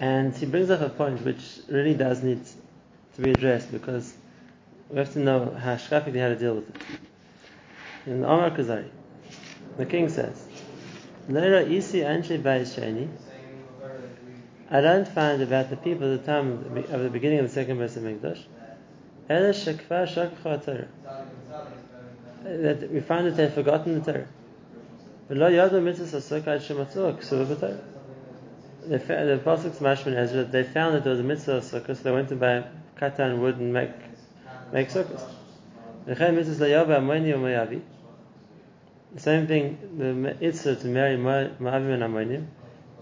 And he brings up a point which really does need to be addressed because we have to know how Shkafik had to deal with it. In Omar Kuzari, the king says. I don't find about the people at the time of the beginning of the second verse of Mikdash, that we find that they've forgotten the Torah. The Pasuk's Mashman Ezra, they found that there was a mitzvah of sukkah, so they went to buy katan wood and make make sukkahs. The same thing, the mitzvah to marry Moabim and Ammonim,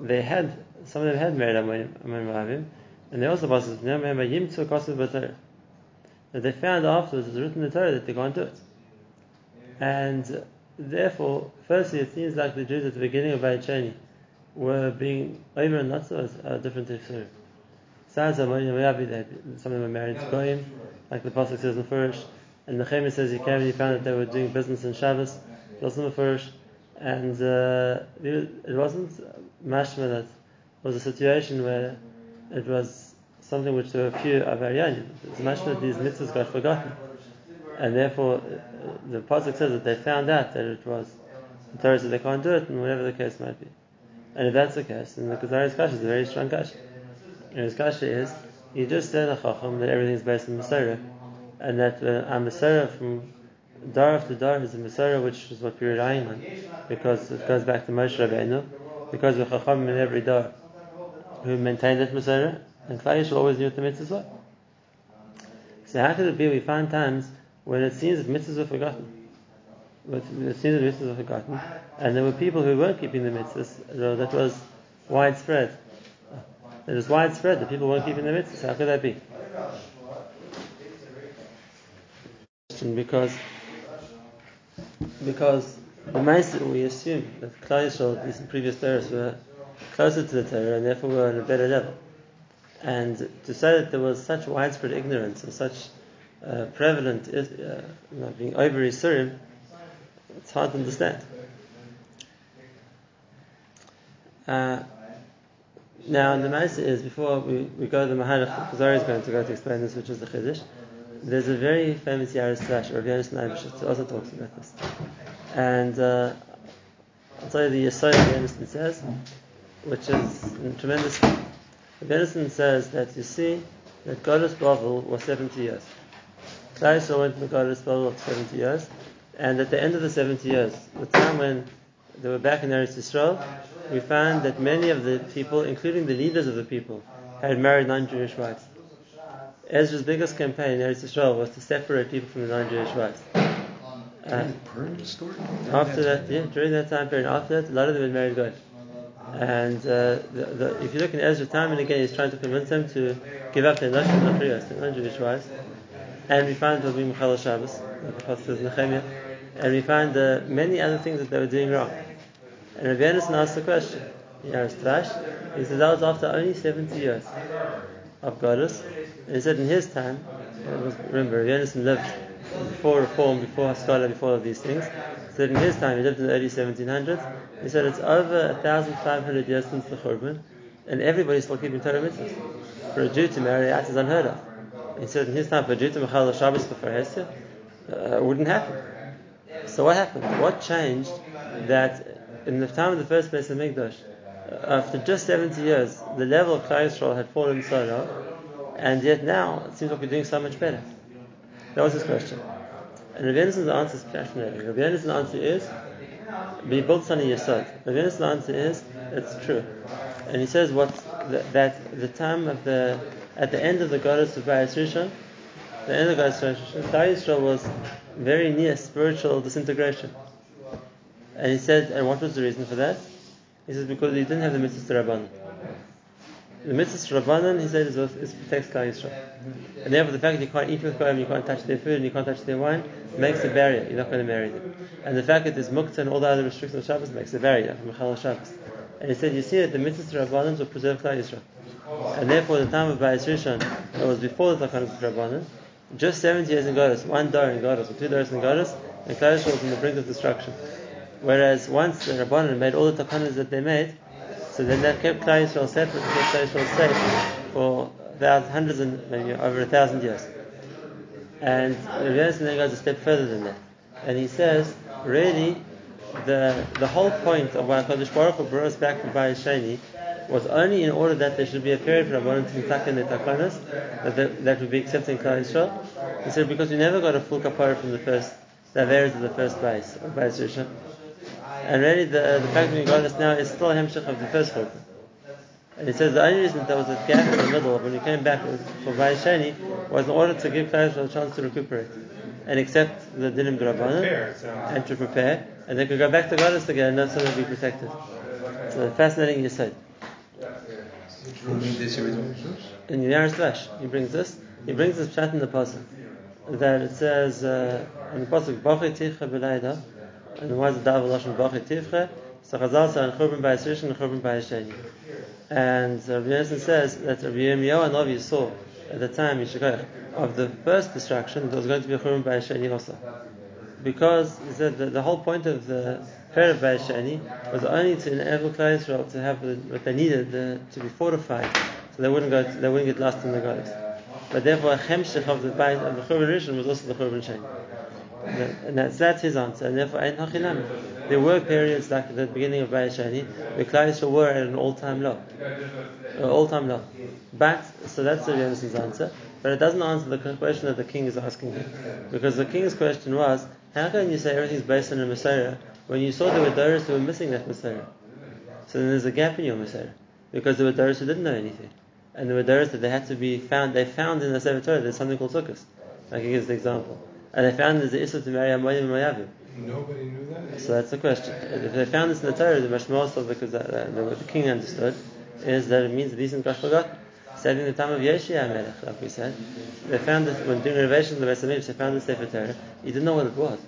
they had, some of them had married Ammonim and Moabim, and they also passed that they found afterwards, it's written in the Torah that they can't do it. And therefore, firstly, it seems like the Jews at the beginning of Bayit were being over and not so uh, different to Besides, some of them were married to Goyim, like the Pasuk says in Furish, and Nehemiah says he came and he found that they were doing business in Shabbos, also in Furish, and uh, it wasn't mashma that was a situation where it was something which there were few avaryanim. It's mashma that these mitzvahs got forgotten and therefore the pasuk says that they found out that it was the Torah said they can't do it, and whatever the case might be. And if that's the case, then the Kuzari's Kasha is a very strong Kasha. And his Kasha is, you just a Chacham that everything is based on Masorah, and that uh, a Masorah from Dar after Dar is a Masorah which is what we're relying on, because it goes back to Moshe Rabbeinu, because the Chacham in every Dar who maintained that Masorah, and Klai always knew what the mitzvahs were. So how could it be we find times when it seems that mitzvahs were forgotten. When It seems that mitzvahs were forgotten, and there were people who weren't keeping the mitzvahs. That was widespread. It was widespread that people weren't keeping the mitzvahs. How could that be? Because because the Maisa, we assume that Klal Yisrael, these previous Torahs, were closer to the Torah and therefore were on a better level. And to say that there was such widespread ignorance and such uh, prevalent, uh, you being over Yisurim, it's hard to understand. Uh, now, the Maisa is, before we, we go to the Mahalach, because is going to go to explain this, which is the Chiddush, there's a very famous Yaris Yaris Naibishit, who also talks about this. And uh, I'll tell you the Yisrael of Yanis says, which is tremendous. Yanis says that you see that Galus Bavel was 70 years. Klal went to Megaris spell of 70 years, and at the end of the 70 years, the time when they were back in Eretz Yisrael, we found that many of the people, including the leaders of the people, had married non-Jewish wives. Ezra's biggest campaign in Eretz Yisrael was to separate people from the non-Jewish wives. Uh, after that, yeah, during that time period, after that, a lot of them had married God. And uh, the, the, if you look in Ezra time and again, he's trying to convince them to give up their non-Jewish wives and we find it'll be Michal Shabbos, Nehemiah, and we find uh, many other things that they were doing wrong. And Rabbi Yonasson asked the question, Yaris Trash, he said that was after only 70 years of Galus, and he said in his time, remember, Rabbi Yonasson lived before Reform, before Haskalah, before all of these things, he said in his time, he lived in the early 1700s, he said it's over 1,500 years since the Churban, and everybody's still keeping Torah mitzvahs. For a Jew to marry out is unheard of. He said in his time for Jew to Mechal Shabbos before Hesed, uh, wouldn't happen. So what happened? What changed that in the time of the first place of Mikdash, uh, after just 70 years, the level of Klal Yisrael had fallen so low, and yet now it seems like we're doing so much better. That was his question. And Rabbi Yonasson's answer is fascinating. Rabbi Yonasson's answer is, be built a yesod. Rabbi Yonasson's answer is, it's true. And he says what that the time of the at the end of the goddess of Bayis Rishon, the end of the goddess of Bayis Rishon, was very near spiritual disintegration. And he said, and what was the reason for that? He says because he didn't have the mitzvah Rabbanan. The mitzvah Rabbanan, he said, is, is protects Klal Yisrael. And therefore, the fact that you can't eat with Goyim, you can't touch their food, and you can't touch their wine, makes a barrier. You're not going to marry them. And the fact that there's muktzah and all the other restrictions of Shabbos makes a barrier from Mechal Shabbos. And he said, you see that the mitzvah Rabbanan will preserve Klal Yisrael. And therefore, the time of Bayis Rishon, that was before the Takanas Rabbanan, just 70 years in Galus, one door in Galus, or two doors in Galus, and Klal was on the brink of destruction. Whereas once the Rabbanan made all the takanas that they made, so then that kept Klal Yisrael separate, kept Klal Yisrael safe for thousands, hundreds and maybe over a thousand years. And Rabbi then goes a step further than that. And he says, really, the the whole point of why Hakadosh Baruch Hu brought us back from Bayis Sheni was only in order that there should be a period for Rabbanon to be in the takanas that, that, would be accepting Klal Yisrael. He said because we never got a full kapara from the first the of the first base of Bayis Rishon. And really, the, the fact that we got this now is still a hemshech of the first churban. And he says the only reason there was a gap in the middle when he came back for Bayis Sheni was in order to give Klal a chance to recuperate and accept the dinim drabanan and to prepare, and they could go back to Galus again and not suddenly be protected. So fascinating you said. In the Yaris he brings this. He brings this chat in the pasuk that it says uh, in the pasuk Bachei Ticha B'Leida, and why is it Dav Lashon Bachei Ticha? So Chazal said and Churban Bayis Rishon and Churban Bayis Sheni. And Rabbi Yonatan says that Rabbi Yirmiyahu and Novi saw at the time Yishikoch of the first destruction there was going to be a Churban Bayis Sheni also. Because he said that the whole point of the prayer of Bayis Sheni was only to enable Klal Yisrael to have the, what they needed the, to be fortified, so they wouldn't go, to, they wouldn't get lost in the goddess. But therefore, a chemshich of the of the Churban Rishon was also the Churban Sheni. And that's, that's his answer. And therefore, Ein Hachinam. There were periods like the beginning of Bayis Sheni where Klal were at an all-time low, an all-time low. But so that's the Yonasson's answer. But it doesn't answer the question that the king is asking here, because the king's question was, how can you say everything's based on a Masorah when you saw there were Doris who were missing that Masorah? So then there's a gap in your Masorah, because there were Doris who didn't know anything, and there were Doris that they had to be found. They found in the Sefer Torah there's something called Sukkot. Like he gives the example, and they found there's the Issa to marry Amoyim and Moyavim. Nobody knew that. So that's the question. If they found this in the Torah, the Mashmal of because that, uh, uh, that, what the king understood is that it means the decent gosh forgot. Said in the time of Yeshua Melech, like we said, they found this when doing renovation of the Beis Hamikdash. They found the Sefer Torah. He didn't know what it was.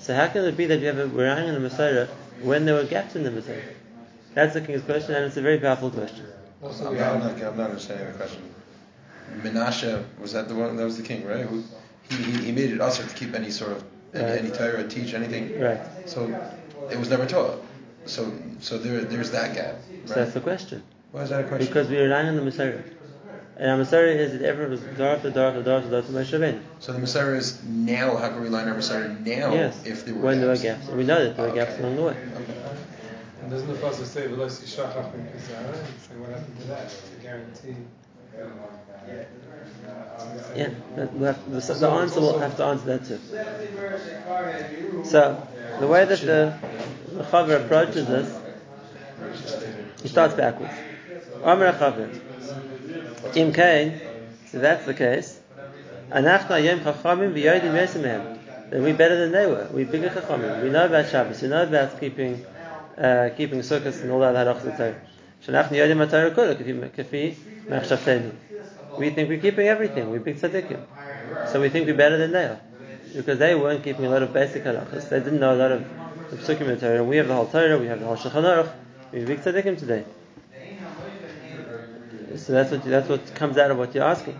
So how can it be that you have a relying on a Masorah when there were gaps in the Masorah? That's the king's question, and it's a very powerful question. Also, I'm not, I'm not, I'm not understanding the question. Menashe was that the one that was the king, right? Who he, he, he made it usher to keep any sort of any, Right. any Torah, teach anything. Right. So it was never taught. So so there there's that gap. So that's the question. Why is that a question? Because we're relying on the Masorah. And our Masorah is that everyone was door after door after door after door to Moshe Rabbeinu. so the Masorah is now. How can we line our Masorah now? Yes. If there were when gaps? there were gaps. And we know that there were gaps along the way. and doesn't the pasuk say "V'los yishachach min kizara"? What happened to that? To guarantee. Yeah, but we'll have, the, the answer will have to answer that too. So, the way that the, the approaches this, he starts backwards. Amr Chaver. Im Kain, so that's the case. Anachna Yom Chachamim v'yodim yesimhem. Then we're better than they were. We're bigger Chachamim. We know about Shabbos. We know about keeping uh, keeping Sukkot and all that halachas of Torah. Shanachna yodim HaTorah kula kafi- kafi machshavtenu. We think we're keeping everything. We're big tzaddikim. So we think we're better than they are. Because they weren't keeping a lot of basic halachas. They didn't know a lot of the psukim Torah. We have the whole Torah, we have the whole Shulchan Aruch. We're big tzaddikim today. So that's what that's what comes out of what you're asking.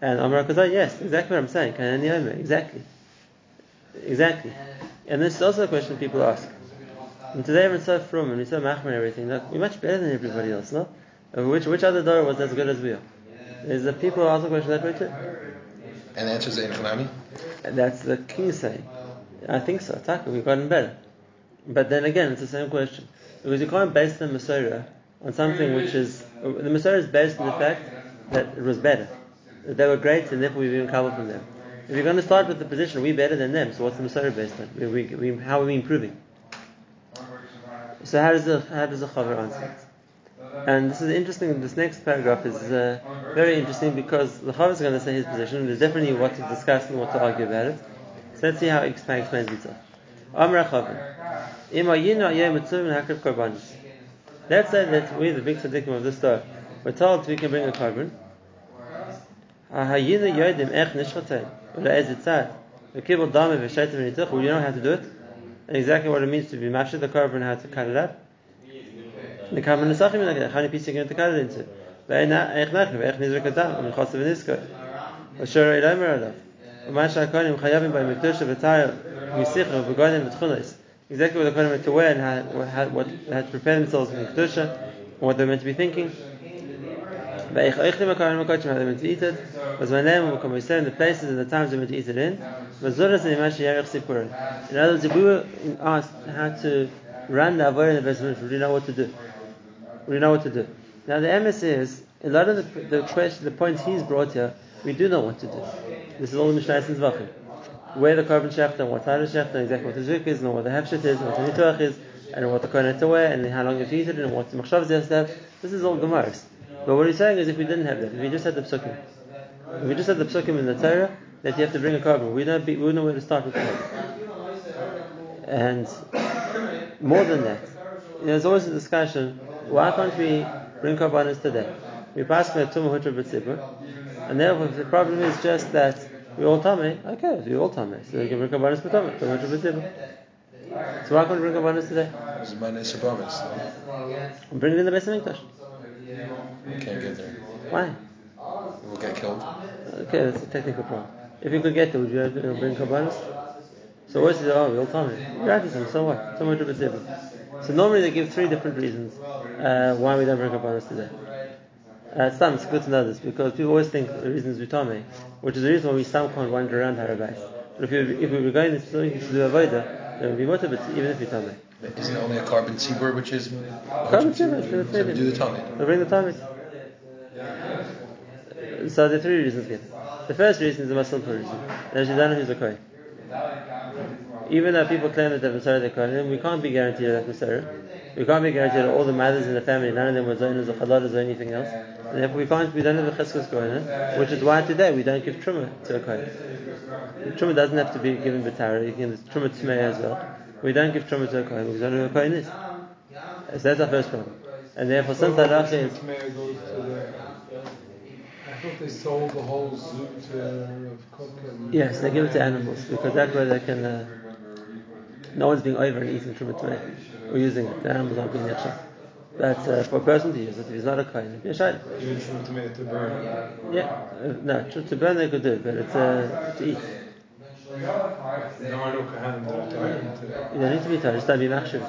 And Amar Kazai, yes, exactly what I'm saying. Exactly. Exactly. And this is also a question people ask. And today everyone's so frum and we're so machmer and everything. Look, we're much better than everybody else, no? Which which other door was as good as we are? Is the people ask the question that way too? And the answer is Ein Chanami. That's the king saying. I think so. Taka, we've gotten better. But then again, it's the same question. Because you can't base the Masorah on something which is. The Masorah is based on the fact that it was better. That they were great and therefore we've been covered from them. If you're going to start with the position, we're better than them, so what's the Masorah based on? We, we, we, how are we improving? So how does the, how does the Chaver answer? And this is interesting. This next paragraph is uh, very interesting because the Chaver is going to say his position. There's definitely what to discuss and what to argue about it. So let's see how he explains explains himself. Amr Chaver. Im hayinu ayeh mitzvah min hakrif korbanos. Let's say that we, the big tzaddikim of this story, we're told we can bring a korban. You know how to do it. And exactly what it means to be mashid the korban how to cut it up. Korban nesachim cut it into? Ech nachim ve'ech Kohanim Chayavim. Exactly what the Kohanim had to wear and how, what they had to prepare themselves in Mikdusha, and what they meant to be thinking. Ve'ich Eichlim HaKohanim HaKodshim, how they were meant to eat the places and the times they meant to eat it in. In other words, if we were asked how to run the Avodah in the basement, we know what to do. We know what to do. Now the MS is a lot of the, the question, the points he's brought here, we do know what to do. This is all the Mishnah and Zvachim. Where the korban shechter, and what side of shechter, and exactly what the zuk is, and what the hefshet is, and what the nituach is, and what the kohen to wear, and how long have to and what the machshavs has to have. This is all Gemaras. But what he's saying is if we didn't have that, if we just had the psukim, if we just had the psukim in the Torah, that you have to bring a korban, we don't be, we wouldn't know where to start with that. And more than that, there's always a discussion, why can't we bring korbanos today? We pass me a tumah hutra b'tzibur, and therefore the problem is just that we all tame, okay, we all tame, so we can bring b'tumah, tumah hutra b'tzibur. So why can't we bring korbanos today? Is my nice Abramis. Bring it in the Beis Hamikdash. We can't get there. Why? We'll get killed. Okay, that's a technical problem. If you could get there, would you uh, bring korbanos? So what's the oh, we all tame? Right, so what? Tumah. So normally they give three different reasons uh, why we don't bring korbanos today. Uh, some it's good to know this because people always think the reason is utame, which is the reason why we some can't wander around Harabais. But if we if we were going to do avoda, then we'd be motivated even if we. Isn't it only a korban tzibur, which is Korban tzibur, So the we do the tummy. We bring the tummy. So there are three reasons given. The first reason is a muscle reason. There's know who's a kohen. Even though people claim that they're Masara kohen, we can't be guaranteed that Masara. We can't be guaranteed that all the mothers in the family, none of them were zonas or chaladas or anything else. And therefore we can't, we don't have a cheskas kohen, which is why today we don't give truma to a kohen. Truma doesn't have to be given b'tara, you can give truma tmei as well. We don't give truma to a kohen because we don't know who a kohen is. So that's our first problem. And therefore since halacha is, Tmeya goes to the. I thought they sold the whole zoo to Kook yes, they give it to animals because that way they can, uh, no one's being over and eating truma tmei or using it. The animals aren't being yachshah. But uh, for a person to use it, if he's not a kohen, it'd be a shayla. Even from Tmeya to burn. Yeah, uh, no, to, to burn they could do, but it's uh, to eat. There are no Kohanim that are talking today. You don't need to be tired, just don't be machshav.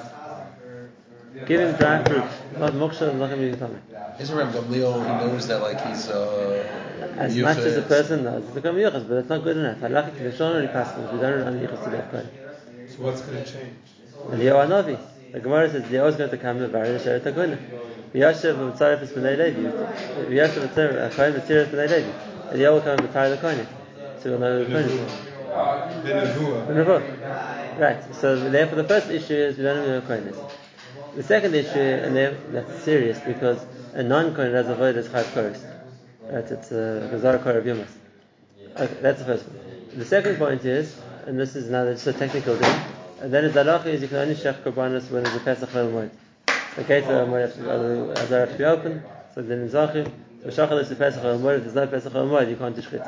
Give him dry fruit, not moksha, not going to be tummy. Isn't Reb Gamliel, he knows that like he's uh, As much as a yuchas. person knows, it's become yuchas, but it's not good enough. Halachic lishon only passes. We don't run yuchas to that kohen. So what's going to change? And Eliyahu Hanavi, the Gemara says Eliyahu is going to come to Barid Sheret HaKohen. V'yashav v'tzaref es b'nei Levi. V'yashav v'tzaref HaKohen v'tziref b'nei Levi. Eliyahu will come and retire the kohen. So we'll know the kohen is. The Nevuah. The Nebuah. Right. So therefore, the first issue is we don't know the kohen. The second issue, and there- that's serious because a non-kohen has avoid is chayv koros. Right. It's uh, a gazar kor of yomas. Okay, that's the first one. The second point is, and this is another just a technical thing, and then is halacha is you can only shech korbanos when it's a pesach moed. The gate of moed have to, have to be open. So then in zachim, the shachal is the pesach moed. If there's no pesach moed, you can't do shchit.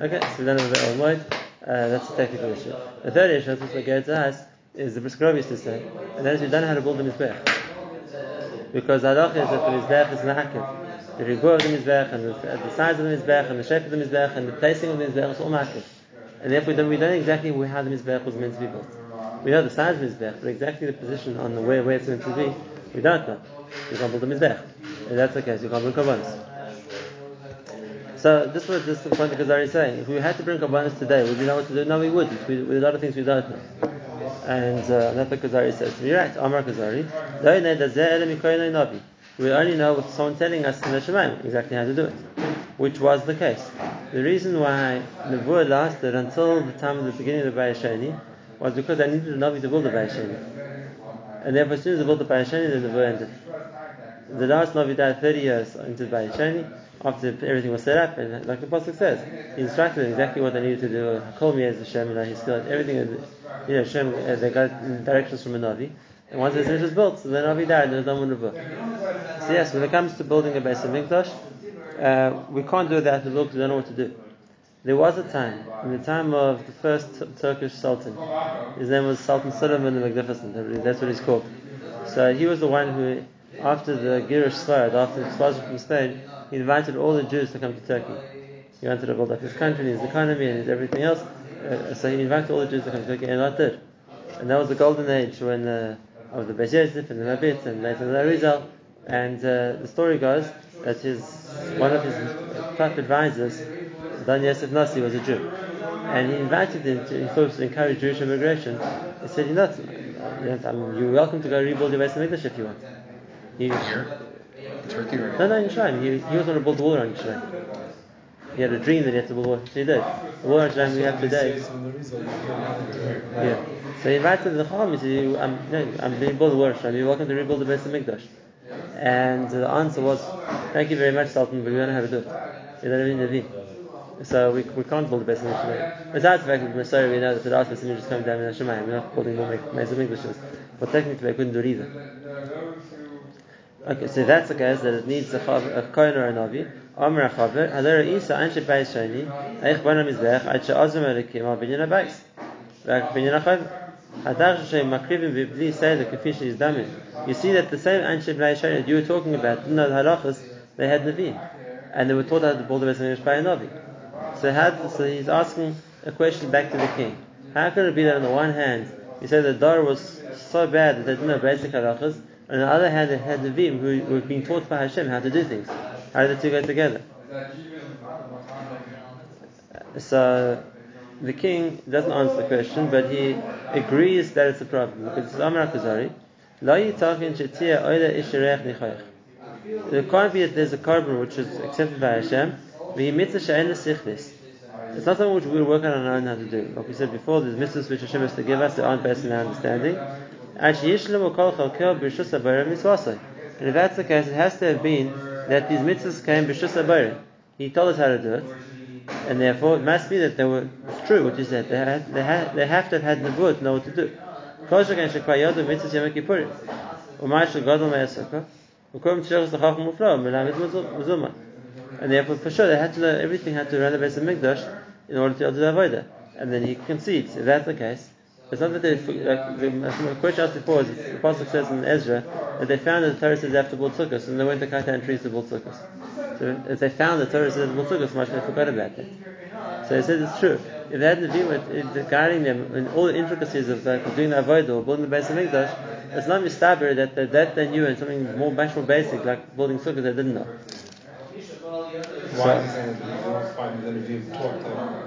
Okay, so have a chayil moed. Uh, that's a technical issue. The third issue, which the gate us, is the prescribe used to say, and is we don't how to build the mizbech. Because the halacha is that the mizbech is ma'akiv. The rigor of the mizbech and the, the size of the mizbech and the shape of the mizbech and the placing of the mizbech is all ma'akiv. And therefore we don't, we don't know exactly how the mizbech was meant to be built. We know the size of the but exactly the position on the where, where it's meant to be, we don't know. You can't build a mizbech. That's the case, you can't build korbanos. So this was this is the point that Kuzari is saying. If we had to bring korbanos today, would we know what to do? No, we wouldn't. We, with a lot of things we don't know. And uh, that's what Kuzari says. You're right, Amar Kuzari. We only know with someone telling us in the Shemaim exactly how to do it, which was the case. The reason why the Nebuah lasted until the time of the beginning of the Bayasheni was because they needed a Navi to build the Bayasheni. And therefore, as soon as they built the Bayasheni, the Nebuah ended. The last Navi died 30 years into the Bayasheni, after everything was set up, and like the Pasuk says, he instructed them exactly what they needed to do. Call me as Hashem, and his skill, everything, you know, Hashem, uh, they got directions from a Navi. And once the Zinish was built, so the Navi died, there was no more Nebuah. So yes, when it comes to building a base of Mikdash, uh, we can't do that book, we don't know what to do. There was a time, in the time of the first T- Turkish Sultan, his name was Sultan Suleiman the Magnificent, that's what he's called. So he was the one who, after the Girish Sfarad, after the expulsion from Spain, he invited all the Jews to come to Turkey. He wanted to build up his country, his economy, and his everything else. Uh, so he invited all the Jews to come to Turkey, and lot did. And that was the golden age when uh, of the Beis and the Mabit and later the Arizal. And uh, the story goes that his one of his top advisors, Don Yosef Nasi, was a Jew, and he invited him to, he thought to encourage Jewish immigration. He said, "You know, you know, I mean, you're welcome to go rebuild the Beis Hamikdash if you want." He, Here? Turkey or no, no, in Yerushalayim. He, he was going to build the wall around Yerushalayim. He had a dream that he had to build a wall. So he did. The wall around Yerushalayim we have today. Yeah. So he invited the Chacham. He said, I'm, no, I'm going to build the wall around. You're welcome to rebuild the Beis Hamikdash. And the answer was, "Thank you very much, Sultan, but we don't know to do it. Have any Navi." So we, we can't build the Beis Hamikdash. Besides the fact that Messiah, we know that the last Hamikdash is coming down in Hashemayim. We're not building more Beis Hamikdashes. But technically, I couldn't do it either. Okay, so that's the case that it needs a, chav, a kohen or a navi. Amr chaver, hadar isa anshe bayis shani, eich bana mizbech, ad she'azim elikim al binyan habayis. V'ak binyan hachav. You see that the same bayis shani that you were talking about, didn't know the halachas, they had navim. And they were taught how to build the Beis by a navi. So, how, so he's asking a question back to the king. How could it be that on the one hand, you say the Dar was so bad that they didn't know basic halachas, on the other hand, they had Levim who were being taught by Hashem how to do things. How did the two go together? So the king doesn't answer the question, but he agrees that it's a problem because it's Amar Kuzari. There can't be that there's a korban which is accepted by Hashem. It's not something which we work on our own how to do. Like we said before, there's mitzvahs which Hashem has to give us that aren't based on our understanding. And if that's the case, it has to have been that these mitzvahs came b'shus. He told us how to do it, and therefore it must be that they were it's true what you said. They have, they have, they have to have had nevuah to know what to do. And therefore, for sure, they had to know everything had to run the base of Mikdash in order to do avodah. And then he concedes. If that's the case, it's not that they, like, the question asked before is the Pasuk says in Ezra that they found that the Torah says to build sukkahs and they went to down trees to build sukkahs. So if they found the Torah says build sukkahs, much they forgot about that. So he says it's true. If they had to deal with guiding them in all the intricacies of like, doing the avodah or building the base of Mikdash, it's not mistaber that, that that they knew and something more much more basic like building sukkahs they didn't know. Why it them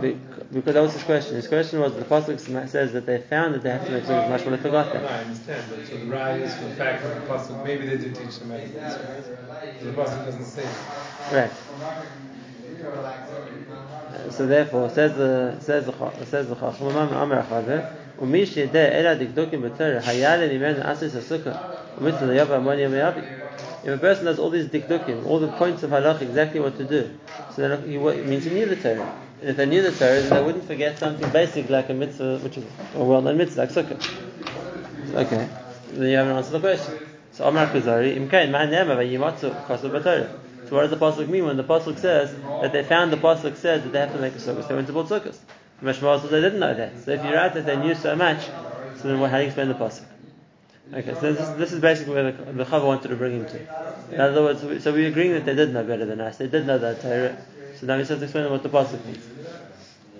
Be- Because that was his question. His question was the pasuk says that they found that they have to make sukkahs much more they forgot No, that. I understand, but so the raya is for the fact that the pasuk maybe they did teach them how to build sukkahs. So the pasuk doesn't say. Right. Uh, So therefore, says the says the Cha- says the Chacham Amar Chaver, ומי שידע אלא דקדוקים בתורה, היה לממנו אסיס הסוכה, ומצווה ליבא המון יום יבי. If a person does all these dikdukim, all the points of halach, exactly what to do, so then he, it means he knew the Torah. And if they knew the Torah, then they wouldn't forget something basic like a mitzvah, which is a well-known mitzvah, like sukkah. Okay. Then you haven't answered the question. So Amar Kuzari, Imkain, Ma Nema Vayimatsu Kasu B'Torah. So what does the pasuk mean when the pasuk says that they found the pasuk says that they have to make a sukkah, they went to build sukkahs? Mashmal says they didn't know that. So if you're right that they knew so much, so then how do you explain the pasuk? Okay, so this, this is basically where the, the Chava wanted to bring him to. In other words, we, so we're agreeing that they did know better than us. They did know that Torah. So now we have to explain what the pasuk means.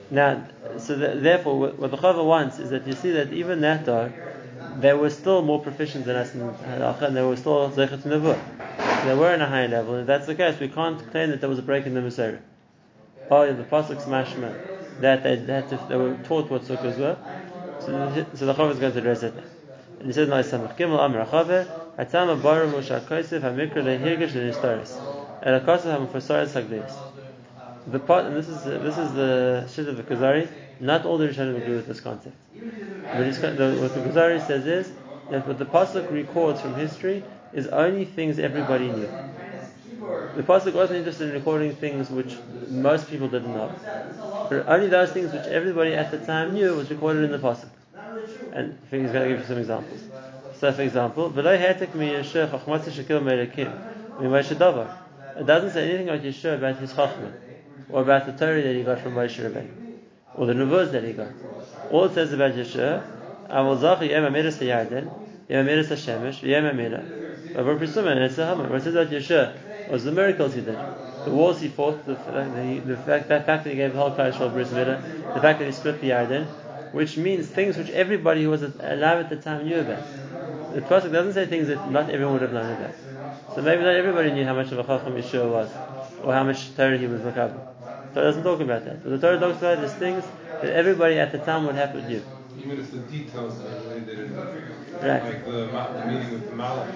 Now, so the, therefore, what, the Chava wants is that you see that even that though, they were still more proficient than us in halacha, and they were still zeichet nevuah. So they were in a higher level. And if that's the case, we can't claim that there was a break in the Masorah. Oh, the pasuk's mashma that they to, they were taught what sukkahs were. So, the- so the Chava is going to address it. And he says, "No, Samach Gimel Amar Chaver, Hatam Baruch Hu Shakosef Hamikra Lehirgish Lenistaris, El Akosef Hamfasaris Hagdeis." The part, and this is this is the shit of the Kuzari. Not all the Rishonim agree with this concept. The, what the Kuzari says is that what the pasuk records from history is only things everybody knew. The pasuk wasn't interested in recording things which most people didn't know. But only those things which everybody at the time knew was recorded in the pasuk. And he's going to give you some examples. So, for example, "V'lo hetek mi Yeshua chachmatze shekil me'elekim mi Moshe Davar." It doesn't say anything about Yeshua about his chachma, or about the Torah that he got from Moshe Rabbeinu, or the nevuahs that he got. All it says about Yeshua, "Avol zachi yem amiras hayarden, yem amiras hashemesh, yem amira." Over Prisuma and it's a hammer. What it says about Yeshua was the miracles he did. the wars he fought, the, the, the fact, that fact that he gave the whole Yisrael bris milah, the fact that he split the Yarden, which means things which everybody who was alive at the time knew about. The Pasuk doesn't say things that not everyone would have known about. So maybe not everybody knew how much of a Chacham Yeshua was, or how much Torah he was makabel. Torah doesn't talk about that. But the Torah talks about is things that everybody at the time would have knew. Even if the details that really they didn't know. Right. Like the, the meeting with the Malach.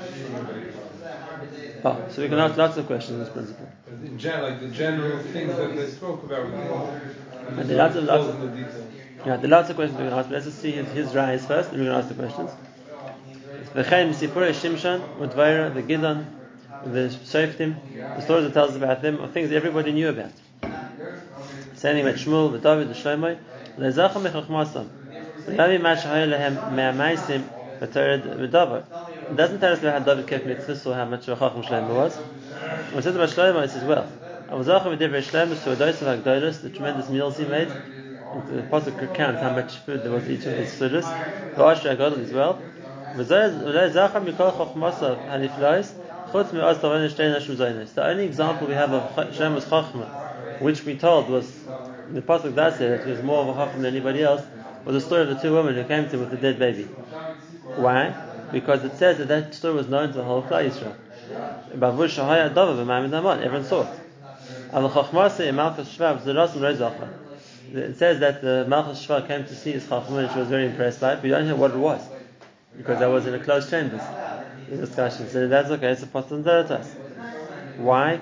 Oh, so we can ask lots of questions on this principle. In gen, like the general things that they spoke about. And are lots of- lots of- the details. Yeah, the lots of questions we can ask, but let's see his, his rise first, then we're going to ask the questions. V'chein Sipurei Shimshon, Udvaira, the Gidon, the Shoftim, the stories that tells about them are things everybody knew about. Saying about Shmuel, the David, the Shlomo, Lezacha mechachmasam. Lami ma shahaya lehem me'amaisim v'tored v'davar. It doesn't tell us about how David kept mitzvahs or how much of a chacham Shlomo was. When it says about Shlomo, it says, well, I was Avazacha v'divrei Shlomo, Suadosav HaGdolos, the tremendous meals he made, the Pasuk recounts how much food there was each of his sudas. V'ashra HaGadol as well. The only example we have of Shlomo's Chachma, which we told was, the Pasuk does say that he was more of a Chacham than anybody else, was the story of the two women who came to him with the dead baby. Why? Because it says that that story was known to the whole Klal Yisrael. Everyone saw it. It says that the Malchus came to see his and she was very impressed by it, but you don't know what it was because that was in a closed chambers in discussion. So that's okay, it's a potan zeratas. Why?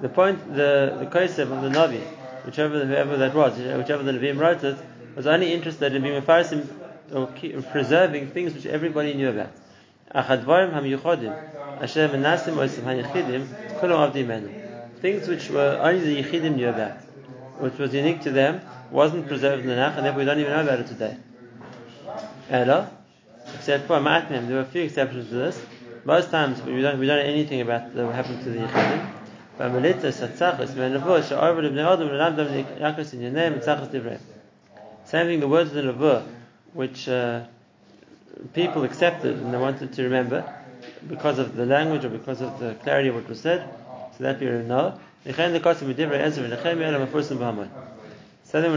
The point, the the kosev of the Navi, whichever whoever that was, whichever the Nevi'im wrote it, was only interested in being mefarsim or preserving things which everybody knew about. Things which were only the yichidim knew about which was unique to them, wasn't preserved in the Nach, and therefore we don't even know about it today. Ella, except for Ma'atmim, there were a few exceptions to this. Most times we don't, we don't know anything about what happened to the Yechidim. But Melita Satzachas, Menavur, Sha'arva Ibn Adam, Lamdam Yakus in your name, and Tzachas Divrei. Same thing, the words of the Navur, which uh, people accepted and they wanted to remember because of the language or because of the clarity of what was said, so that we know. So when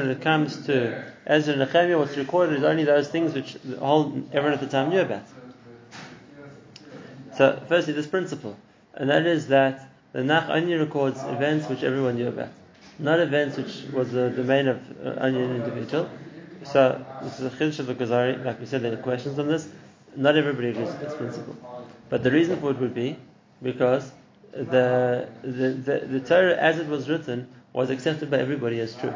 it comes to Ezra and Nehemiah, what's recorded is only those things which the whole everyone at the time knew about. So firstly, this principle, and that is that the Nach only records events which everyone knew about, not events which was the domain of uh, only an individual. So this is a chiddush of the Kuzari, like we said, there are questions on this. Not everybody agrees with this principle, but the reason for it would be because the, the, the, the Torah as it was written was accepted by everybody as true.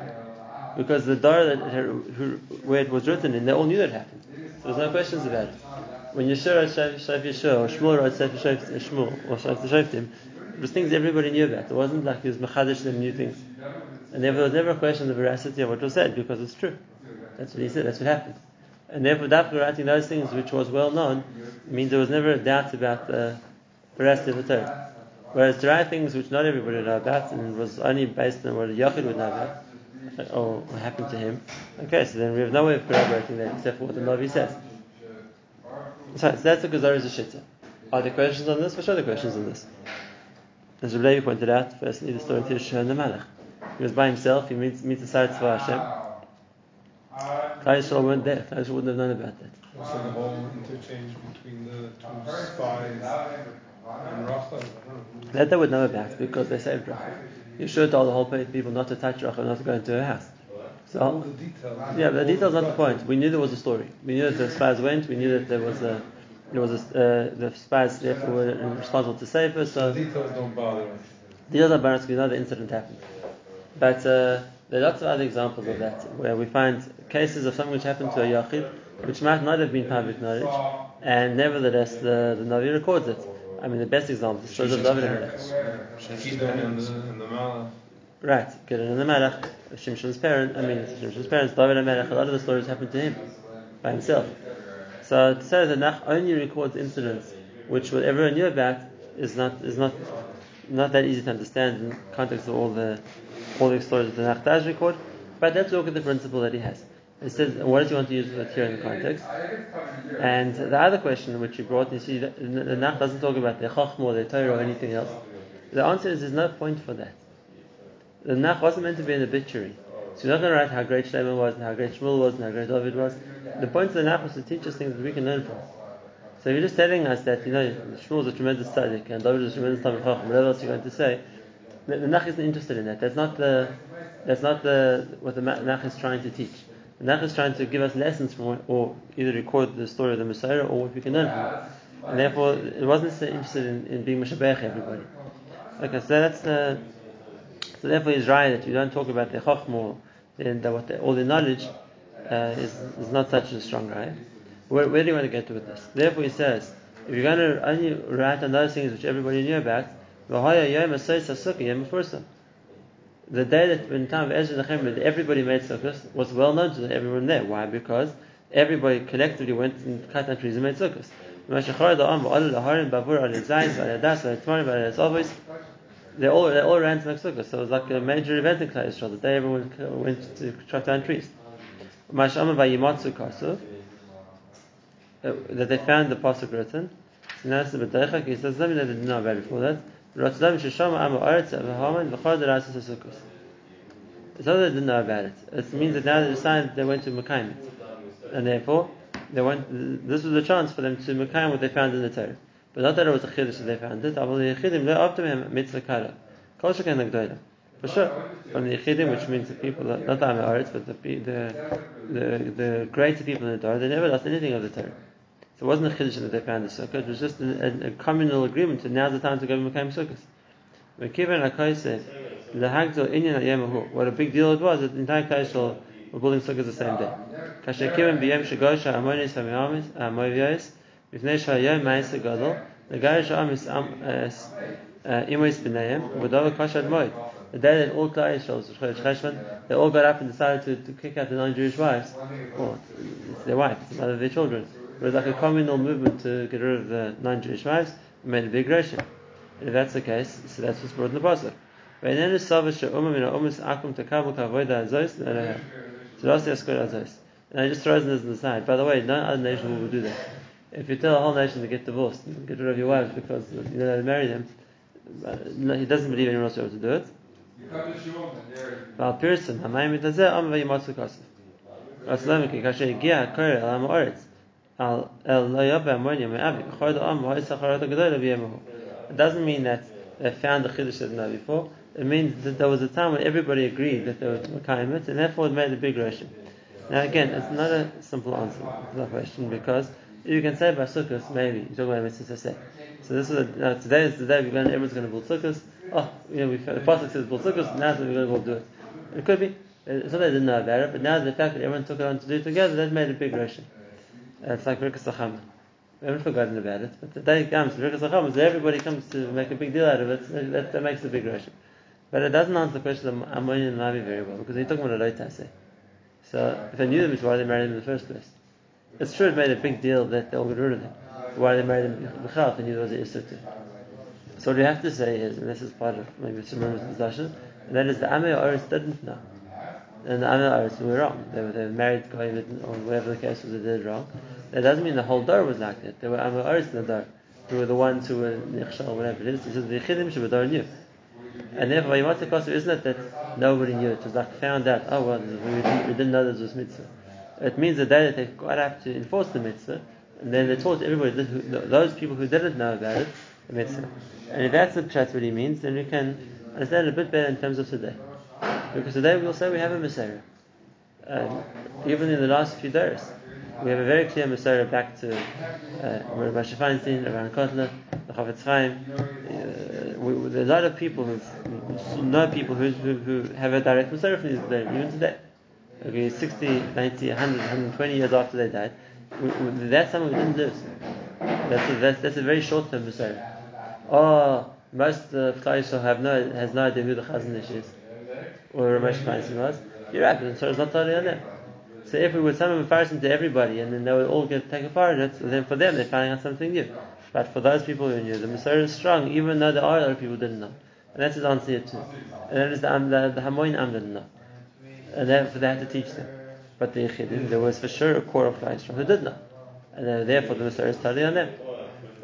Because the Torah that, where it was written in, they all knew that happened. So there's no questions about it. When Yeshua wrote Shaf Yeshua, or Shmuel wrote Sefer Shmuel, or Shaf Shoftim, it was things everybody knew about. It wasn't like he was Machadish them new things. And there was never a question of the veracity of what was said, because it's true. That's what he said, that's what happened. And therefore, Dafka writing those things which was well known means there was never a doubt about the veracity of the Torah. Whereas to write things which not everybody would know about and was only based on what a Yachid would know about, or what happened to him, okay, so then we have no way of corroborating that except for what the Navi says. So, so that's the Kuzari's Ashita. Are there questions on this? There are questions on this. As Rabbi pointed out, firstly, the story of Tirshah and the Malach. He was by himself, he meets, meets the Sarat for Hashem. Klal Yisrael weren't there, Yisrael wouldn't have known about that. Also the whole interchange between the two spies and Rachel. That they would know about because they saved Rachel. Yeshua told the whole people not to touch Rachel, and not to go into her house. So, All the details. yeah, but the details not the point. We knew there was a story. We knew that the spies went. We knew that there was a, there was a, uh, the spies therefore were responsible to save her. So The details don't bother us. the other barons we know the incident happened. But uh, there are lots of other examples of that where we find cases of something which happened to a yachid, which might not have been public knowledge, and nevertheless the, the Navi records it. I mean, the best example is the story of David Melech. Right, Gideon and the Melech, Shimshon's parent, I mean, Shimshon's parents, David and Melech, a lot of the stories happened to him, by himself. So to say that Nach only records incidents which what everyone knew about is not is not not that easy to understand in context of all the all the stories that the Nach does record. But let's look at the principle that he has. He says, what does he want to use it here in the context? And the other question which you brought, you see, the, the Nach doesn't talk about their Chachma or their Torah or anything else. The answer is there's no point for that. The Nach wasn't meant to be an obituary. So you're not going to write how great Shlomo was and how great Shmuel was and how great David was. The point of the Nach was to teach us things that we can learn from. So you're just telling us that, you know, Shmuel is a tremendous tzaddik and David is a tremendous Chacham, whatever else you're going to say, the, the Nach isn't interested in that. That's not the, that's not the, what the Nach is trying to teach. The Nach is trying to give us lessons from, what, or either record the story of the Messiah or what we can learn from it. And therefore, it wasn't so interested in, in being Meshabech everybody. Okay, so that's the, so therefore he's right that you don't talk about the Chachma, then the, what the, all the knowledge uh, is, is not such a strong right. Where, where do you want to get to with this? Therefore he says, if you're going to only write on those things which everybody knew about, the day that in time of Ezra Nehemiah everybody made sukkahs was well known to everyone there. Why? Because everybody collectively went and cut down trees and made sukkahs. They all they all ran to make sukkahs, so it was like a major event in Klal Yisrael. The day everyone went to cut down trees. Uh, that they found the pasuk written. So now it's the B'deichak, he says, let me didn't know about before that. That they didn't know about it. It means that now they decided they went to Mekayim And therefore, they went, this was a chance for them to Mekayim what they found in the Torah. But not that it was a chiddush that they found it. Aval yechidim after him mitzvah kara. Kol shekan negdola. For sure, from the yechidim, which means the people, not the Amoritz, but the, the the the greater people in the Torah, they never lost anything of the Torah. It wasn't a chiddush that they found the sukkah; it was just a, a, a communal agreement. And now's the time to go and Mekayim sukkahs. Mekivan. What a big deal it was that the entire Kaishal were building sukkahs the same day. Gadol. Uh, the day that all Yisrael, they all got up and decided to, to kick out the non-Jewish wives, or their wives, the mother of their children. It was like a communal movement to get rid of the non-Jewish wives and made a big ration. And if that's the case, so that's what's brought in the pasuk. And I just throws this in the side. By the way, no other nation will do that. If you tell a whole nation to get divorced, get rid of your wives because you know to marry them, uh, he doesn't believe anyone else will be able to do it. ועל פרסם המים מתזה עם וימצו כסף. רסלם כי כאשר הגיע הקורא אל עם הארץ It doesn't mean that they found the chiddush that know before. It means that there was a time when everybody agreed that there were makayimet, and therefore it made a big rushing. Now again, it's not a simple answer to that question because you can say by sukkahs, maybe you talk about mitzvah. So this is a, today is the day we're going. Everyone's going to build sukkahs. Oh, you know, we the pasuk says build sukkahs. Now we're going to go do it. It could be. It's not that they didn't know about it, but now the fact that everyone took it on to do it together, that made a big rushing. It's like Birkas Achama. We haven't forgotten about it, but the day comes, Birkas Achama, so everybody comes to make a big deal out of it, that, that makes a big rush. But it doesn't answer the question of Ammonian and Lavi very well, because he's talking about a Loitase. So, if they knew them, it's why they married them in the first place. It's true it made a big deal that they all got rid of them. Why they married them B'chal, they knew there was a Isser So what we have to say is, and this is part of maybe some the discussion, and that is the Amei Oris didn't know. And the Amei Oris were wrong. They were, they were married, or whatever the case was, they did wrong. That doesn't mean the whole door was like that. There were Amoris in the Dor, who were the ones who were Nichshal, whatever it is. He says the Yechidim Shabbat knew. And therefore, Vayimata Kosev isn't it that nobody knew it? Was like found out, oh well, we didn't, we didn't know this was mitzvah. It means the day that they got up to enforce the mitzvah, and then they taught everybody, those people who didn't know about it, the mitzvah. And if that's that's what he means, then we can understand it a bit better in terms of today. Because today we'll say we have a Masorah. Even in the last few days we have a very clear Masorah back to uh, Rashi Feinstein, Aaron Kotler, the Chafetz Chaim. Uh, we, we, there are a lot of people who know people who, who, have a direct Masorah from these today, even today. Okay, 60, 90, 100, 120 years after they died. We, we, that's something we didn't lose. That's a, that's, that's a very short term Masorah. Oh, most of Klal have no, has no idea who the Chazon Ish is, or Rashi Feinstein was. You're right, the Torah is not totally on them. So if we would summon Mepharsim to everybody and then they would all get take a part it, then for them they're finding out something new. But for those people who knew, the Masorah is strong, even though there are other people who didn't know. And that's his answer here too. And that is the, the, the Hamoin Am didn't know. And therefore they had to teach them. but the Yechidim, there was for sure a core of Yisrael who did know. And uh, therefore the Musar is totally on them.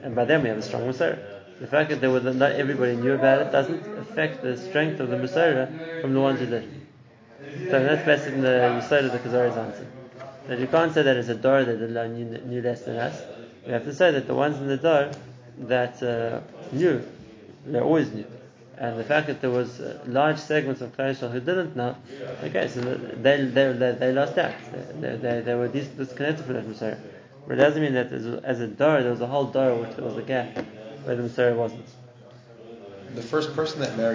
And by them we have a strong Musar. The fact that there not everybody knew about it doesn't affect the strength of the Musar from the ones who did. So that's basically the Yisod of the Kuzari's answer. That you can't say that it's a door that the knew, knew less than us. We have to say that the ones in the door that uh, knew, they always knew. And the fact that there was uh, large segments of Klal who didn't know, okay, so they, they, they, they lost out. They, they, they were dis- disconnected from that Masorah. But it doesn't mean that as a, as a door, there was a whole door which was a gap the Messiah wasn't. The first person that married